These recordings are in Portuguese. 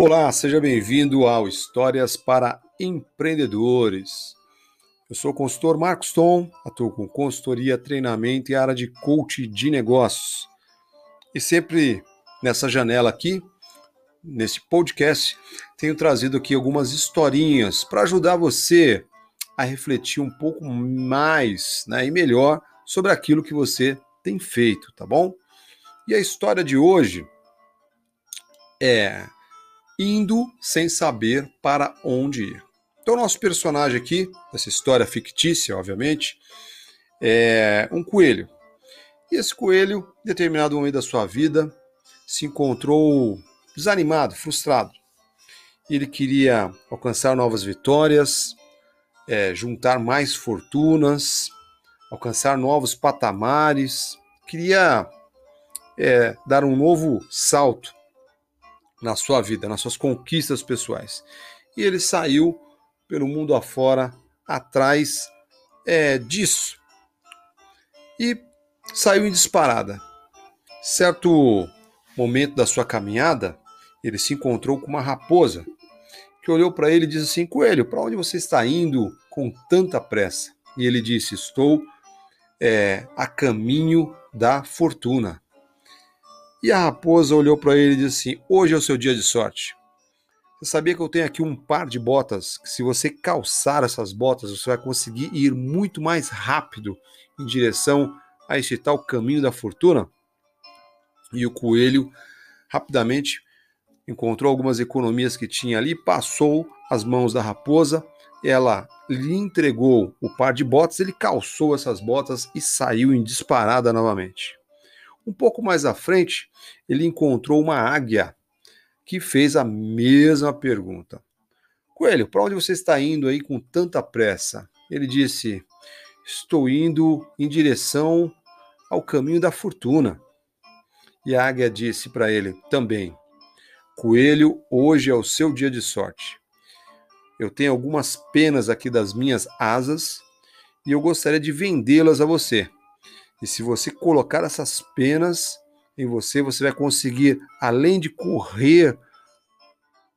Olá, seja bem-vindo ao Histórias para Empreendedores. Eu sou o consultor Marcos Tom, atuo com consultoria, treinamento e área de coach de negócios. E sempre nessa janela aqui, nesse podcast, tenho trazido aqui algumas historinhas para ajudar você a refletir um pouco mais né, e melhor sobre aquilo que você tem feito, tá bom? E a história de hoje é indo sem saber para onde ir. Então, nosso personagem aqui, essa história fictícia, obviamente, é um coelho. E esse coelho, em determinado momento da sua vida, se encontrou desanimado, frustrado. Ele queria alcançar novas vitórias, é, juntar mais fortunas, alcançar novos patamares, queria é, dar um novo salto na sua vida, nas suas conquistas pessoais. E ele saiu pelo mundo afora atrás é, disso. E saiu em disparada. Certo momento da sua caminhada, ele se encontrou com uma raposa que olhou para ele e disse assim: Coelho, para onde você está indo com tanta pressa? E ele disse: Estou é, a caminho da fortuna. E a raposa olhou para ele e disse assim: Hoje é o seu dia de sorte. Você sabia que eu tenho aqui um par de botas que, se você calçar essas botas, você vai conseguir ir muito mais rápido em direção a este tal caminho da fortuna? E o coelho rapidamente encontrou algumas economias que tinha ali, passou as mãos da raposa, ela lhe entregou o par de botas, ele calçou essas botas e saiu em disparada novamente. Um pouco mais à frente, ele encontrou uma águia que fez a mesma pergunta. Coelho, para onde você está indo aí com tanta pressa? Ele disse: Estou indo em direção ao caminho da fortuna. E a águia disse para ele também: Coelho, hoje é o seu dia de sorte. Eu tenho algumas penas aqui das minhas asas e eu gostaria de vendê-las a você. E se você colocar essas penas em você, você vai conseguir, além de correr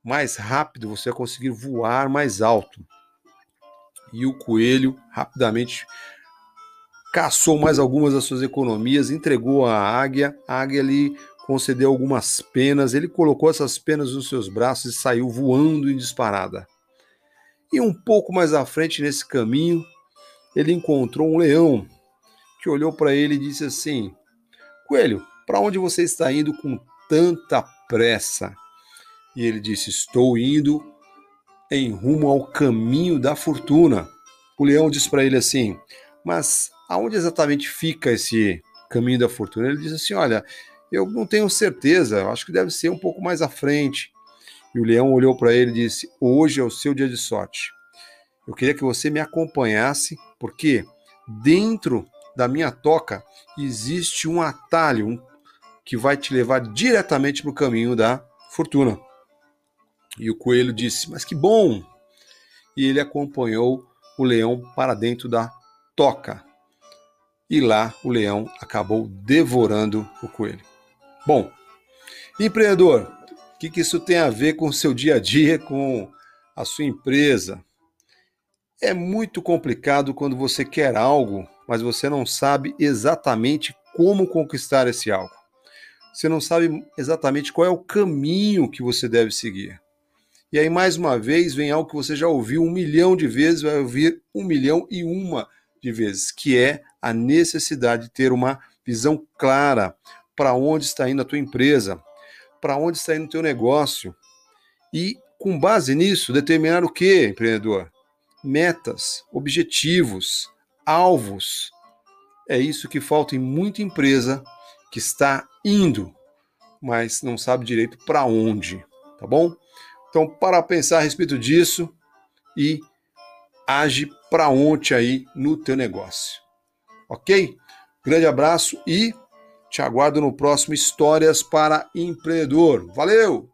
mais rápido, você vai conseguir voar mais alto. E o coelho rapidamente caçou mais algumas das suas economias, entregou à águia, a águia lhe concedeu algumas penas, ele colocou essas penas nos seus braços e saiu voando em disparada. E um pouco mais à frente nesse caminho, ele encontrou um leão que olhou para ele e disse assim: Coelho, para onde você está indo com tanta pressa? E ele disse: Estou indo em rumo ao caminho da fortuna. O leão disse para ele assim: Mas aonde exatamente fica esse caminho da fortuna? Ele disse assim: Olha, eu não tenho certeza, acho que deve ser um pouco mais à frente. E o leão olhou para ele e disse: Hoje é o seu dia de sorte. Eu queria que você me acompanhasse, porque dentro da minha toca, existe um atalho que vai te levar diretamente para o caminho da fortuna. E o coelho disse: Mas que bom! E ele acompanhou o leão para dentro da toca. E lá o leão acabou devorando o coelho. Bom, empreendedor, o que, que isso tem a ver com o seu dia a dia, com a sua empresa? É muito complicado quando você quer algo mas você não sabe exatamente como conquistar esse algo. Você não sabe exatamente qual é o caminho que você deve seguir. E aí, mais uma vez, vem algo que você já ouviu um milhão de vezes, vai ouvir um milhão e uma de vezes, que é a necessidade de ter uma visão clara para onde está indo a tua empresa, para onde está indo o teu negócio. E, com base nisso, determinar o que, empreendedor? Metas, objetivos, alvos. É isso que falta em muita empresa que está indo, mas não sabe direito para onde, tá bom? Então, para pensar a respeito disso e age para onde aí no teu negócio. OK? Grande abraço e te aguardo no próximo Histórias para Empreendedor. Valeu!